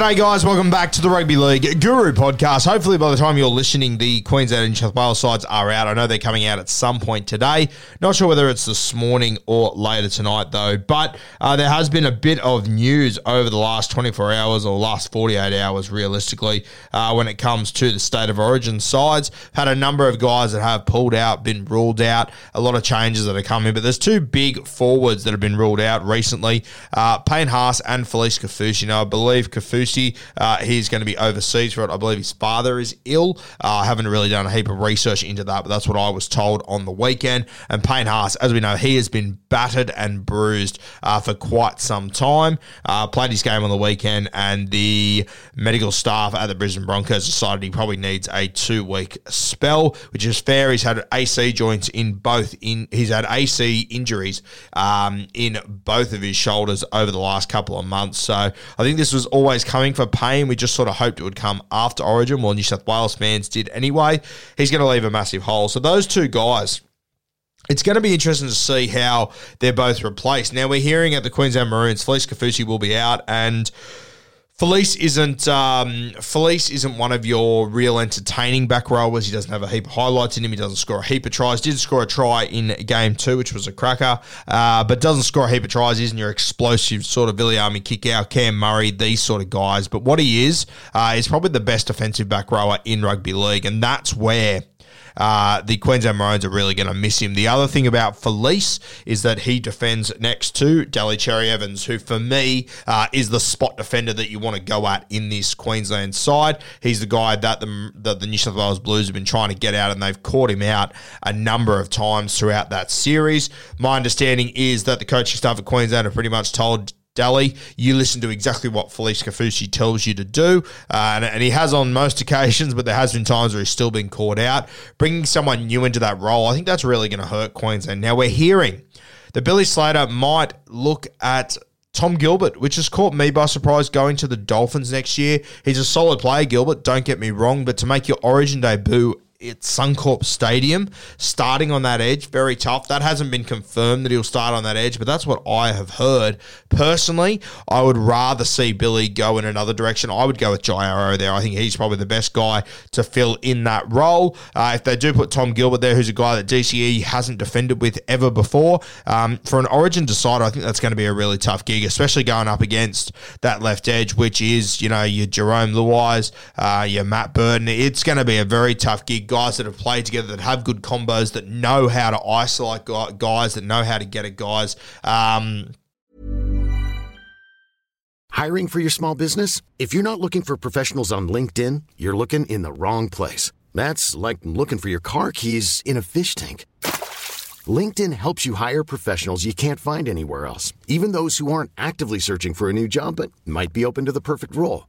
G'day, guys. Welcome back to the Rugby League Guru podcast. Hopefully, by the time you're listening, the Queensland and New South Wales sides are out. I know they're coming out at some point today. Not sure whether it's this morning or later tonight, though. But uh, there has been a bit of news over the last 24 hours or last 48 hours, realistically, uh, when it comes to the state of origin sides. Had a number of guys that have pulled out, been ruled out, a lot of changes that are coming. But there's two big forwards that have been ruled out recently uh, Payne Haas and Felise Kaufusi. Now, I believe Kaufusi, uh, he's going to be overseas for it. I believe his father is ill. Uh, I haven't really done a heap of research into that, but that's what I was told on the weekend. And Payne Haas, as we know, he has been battered and bruised uh, for quite some time. Uh, played his game on the weekend, and the medical staff at the Brisbane Broncos decided he probably needs a two week spell, which is fair. He's had AC joints in both in he's had AC injuries um, in both of his shoulders over the last couple of months. So I think this was always coming for Payne. We just sort of hoped it would come after Origin. Well, New South Wales fans did anyway. He's going to leave a massive hole. So those two guys. It's going to be interesting to see how they're both replaced. Now we're hearing at the Queensland Maroons, Felise Kaufusi will be out, and Felise isn't um, Felise isn't one of your real entertaining back rowers. He doesn't have a heap of highlights in him. He doesn't score a heap of tries. Did score a try in game two, which was a cracker, uh, but doesn't score a heap of tries. Isn't your explosive sort of Viliame Kikau, Cam Murray, these sort of guys. But what he is uh, is probably the best defensive back rower in rugby league, and that's where uh, the Queensland Maroons are really going to miss him. The other thing about Felise is that he defends next to Daly Cherry Evans, who for me uh, is the spot defender that you want to go at in this Queensland side. He's the guy that the, that the New South Wales Blues have been trying to get out, and they've caught him out a number of times throughout that series. My understanding is that the coaching staff at Queensland have pretty much told Daly, you listen to exactly what Felise Kaufusi tells you to do. Uh, and, and, he has on most occasions, but there has been times where he's still been caught out. Bringing someone new into that role, I think that's really going to hurt Queensland. Now, we're hearing that Billy Slater might look at Tom Gilbert, which has caught me by surprise going to the Dolphins next year. He's a solid player, Gilbert, don't get me wrong, but to make your origin debut at Suncorp Stadium, starting on that edge, very tough. That hasn't been confirmed that he'll start on that edge, but that's what I have heard. Personally, I would rather see Billy go in another direction. I would go with Jai Arrow there. I think he's probably the best guy to fill in that role. Uh, if they do put Tom Gilbert there, who's a guy that DCE hasn't defended with ever before, um, for an Origin decider, I think that's going to be a really tough gig, especially going up against that left edge, which is you know your Jarome Luais, uh, your Matt Burton. It's going to be a very tough gig guys that have played together that have good combos that know how to isolate guys that know how to get at guys. Um, Hiring for your small business? If you're not looking for professionals on LinkedIn, you're looking in the wrong place. That's like looking for your car keys in a fish tank. LinkedIn helps you hire professionals you can't find anywhere else, even those who aren't actively searching for a new job but might be open to the perfect role.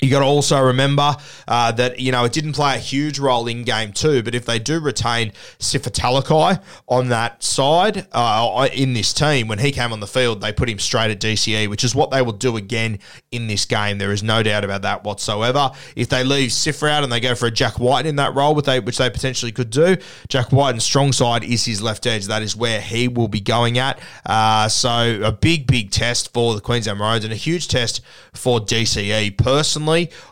You got to also remember uh, that you know it didn't play a huge role in game two, but if they do retain Sifa Talakai on that side uh, in this team, when he came on the field, they put him straight at DCE, which is what they will do again in this game. There is no doubt about that whatsoever. If they leave Sifa out and they go for a Jack Wighton in that role, which they which they potentially could do, Jack Wighton's strong side is his left edge. That is where he will be going at. Uh, so a big, big test for the Queensland Maroons and a huge test for DCE personally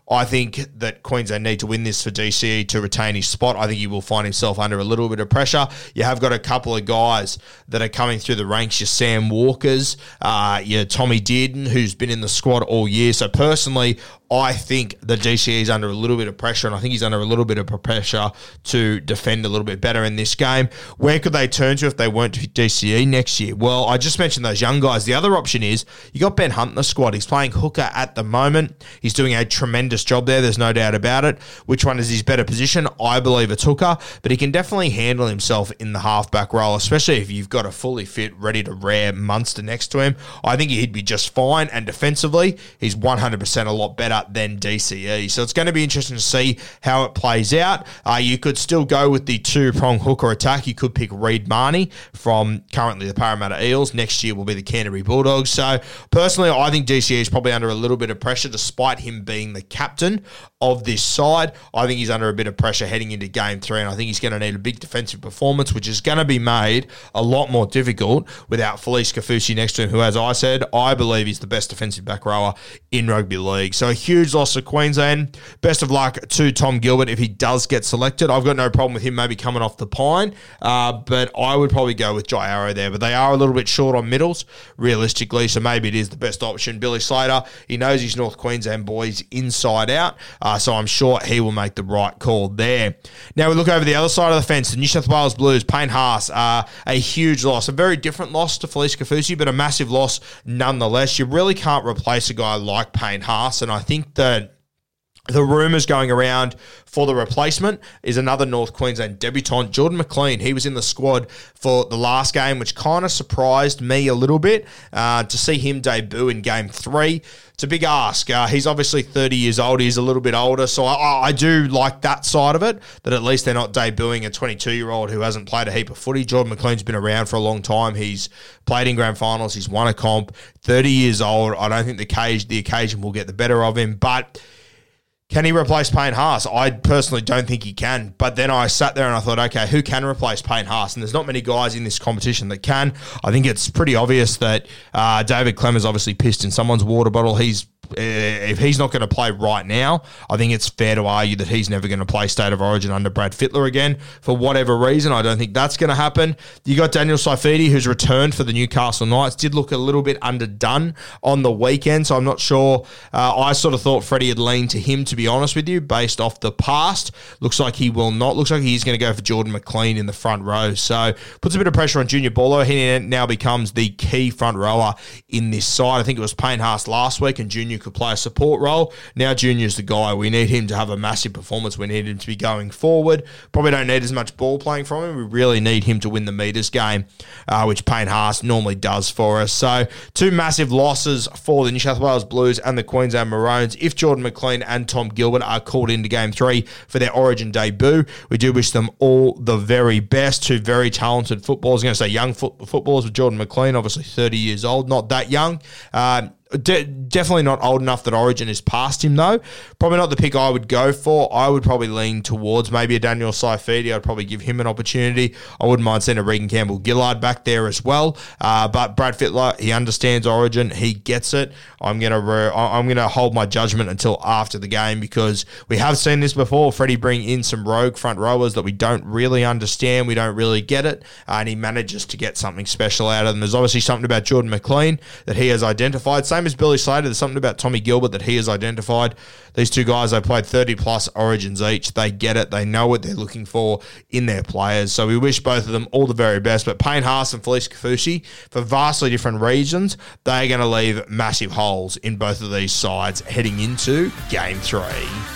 I think that Queensland need to win this for DCE to retain his spot. I think he will find himself under a little bit of pressure. You have got a couple of guys that are coming through the ranks. Your Sam Walkers, uh, your Tommy Dearden, who's been in the squad all year. So personally, I think the DCE is under a little bit of pressure, and I think he's under a little bit of pressure to defend a little bit better in this game. Where could they turn to if they weren't DCE next year? Well, I just mentioned those young guys. The other option is you got Ben Hunt in the squad. He's playing hooker at the moment. He's doing a tremendous job there. There's no doubt about it. Which one is his better position? I believe it's hooker, but he can definitely handle himself in the halfback role, especially if you've got a fully fit, ready to rare Munster next to him. I think he'd be just fine. And defensively, he's 100% a lot better than DCE. So it's going to be interesting to see how it plays out. Uh, you could still go with the two prong hooker attack. You could pick Reed Mahoney from currently the Parramatta Eels. Next year will be the Canterbury Bulldogs. So personally, I think DCE is probably under a little bit of pressure despite him being the captain of this side. I think he's under a bit of pressure heading into game three, and I think he's going to need a big defensive performance, which is going to be made a lot more difficult without Felise Kaufusi next to him, who, as I said, I believe is the best defensive back rower in rugby league. So a huge loss to Queensland. Best of luck to Tom Gilbert if he does get selected. I've got no problem with him maybe coming off the pine, uh, but I would probably go with Jai Arrow there. But they are a little bit short on middles, realistically, so maybe it is the best option. Billy Slater, he knows his North Queensland boys inside out. Uh, so I'm sure he will make the right call there. Now we look over the other side of the fence. The New South Wales Blues, Payne Haas, uh, a huge loss. A very different loss to Felise Kaufusi, but a massive loss nonetheless. You really can't replace a guy like Payne Haas. And I think that the rumours going around for the replacement is another North Queensland debutant, Jordan McLean. He was in the squad for the last game, which kind of surprised me a little bit uh, to see him debut in game three. It's a big ask. Uh, he's obviously 30 years old. He's a little bit older. So I, I do like that side of it, that at least they're not debuting a 22 year old who hasn't played a heap of footy. Jordan McLean's been around for a long time. He's played in grand finals. He's won a comp. 30 years old. I don't think the, cage, the occasion will get the better of him. But can he replace Payne Haas? I personally don't think he can. But then I sat there and I thought, okay, who can replace Payne Haas? And there's not many guys in this competition that can. I think it's pretty obvious that uh, David Klemmer's obviously pissed in someone's water bottle. He's if he's not going to play right now, I think it's fair to argue that he's never going to play State of Origin under Brad Fittler again for whatever reason. I don't think that's going to happen. You got Daniel Saifiti, who's returned for the Newcastle Knights, did look a little bit underdone on the weekend, so I'm not sure. Uh, I sort of thought Freddie had leaned to him, to be honest with you, based off the past. Looks like he will not. Looks like he's going to go for Jordan McLean in the front row. So puts a bit of pressure on Junior Paulo. He now becomes the key front rower in this side. I think it was Payne Haas last week, and Junior could play a support role. Now Junior's the guy. We need him to have a massive performance. We need him to be going forward. Probably don't need as much ball playing from him. We really need him to win the meters game, uh, which Payne Haas normally does for us. So two massive losses for the New South Wales Blues and the Queensland Maroons. If Jordan McLean and Tom Gilbert are called into game three for their origin debut, we do wish them all the very best. Two very talented footballers. I'm going to say young footballers with Jordan McLean, obviously 30 years old, not that young. Um, De- definitely not old enough that Origin is past him, though. Probably not the pick I would go for. I would probably lean towards maybe a Daniel Saifiti. I'd probably give him an opportunity. I wouldn't mind seeing a Regan Campbell Gillard back there as well. Uh, but Brad Fittler, he understands Origin. He gets it. I'm gonna re- I'm gonna hold my judgment until after the game because we have seen this before. Freddie bring in some rogue front rowers that we don't really understand. We don't really get it, uh, and he manages to get something special out of them. There's obviously something about Jordan McLean that he has identified. Same as Billy Slater. There's something about Tommy Gilbert that he has identified. These two guys, they played 30 plus origins each. They get it. They know what they're looking for in their players. So we wish both of them all the very best. But Payne Haas and Felise Kaufusi, for vastly different reasons, they're going to leave massive holes in both of these sides heading into game three.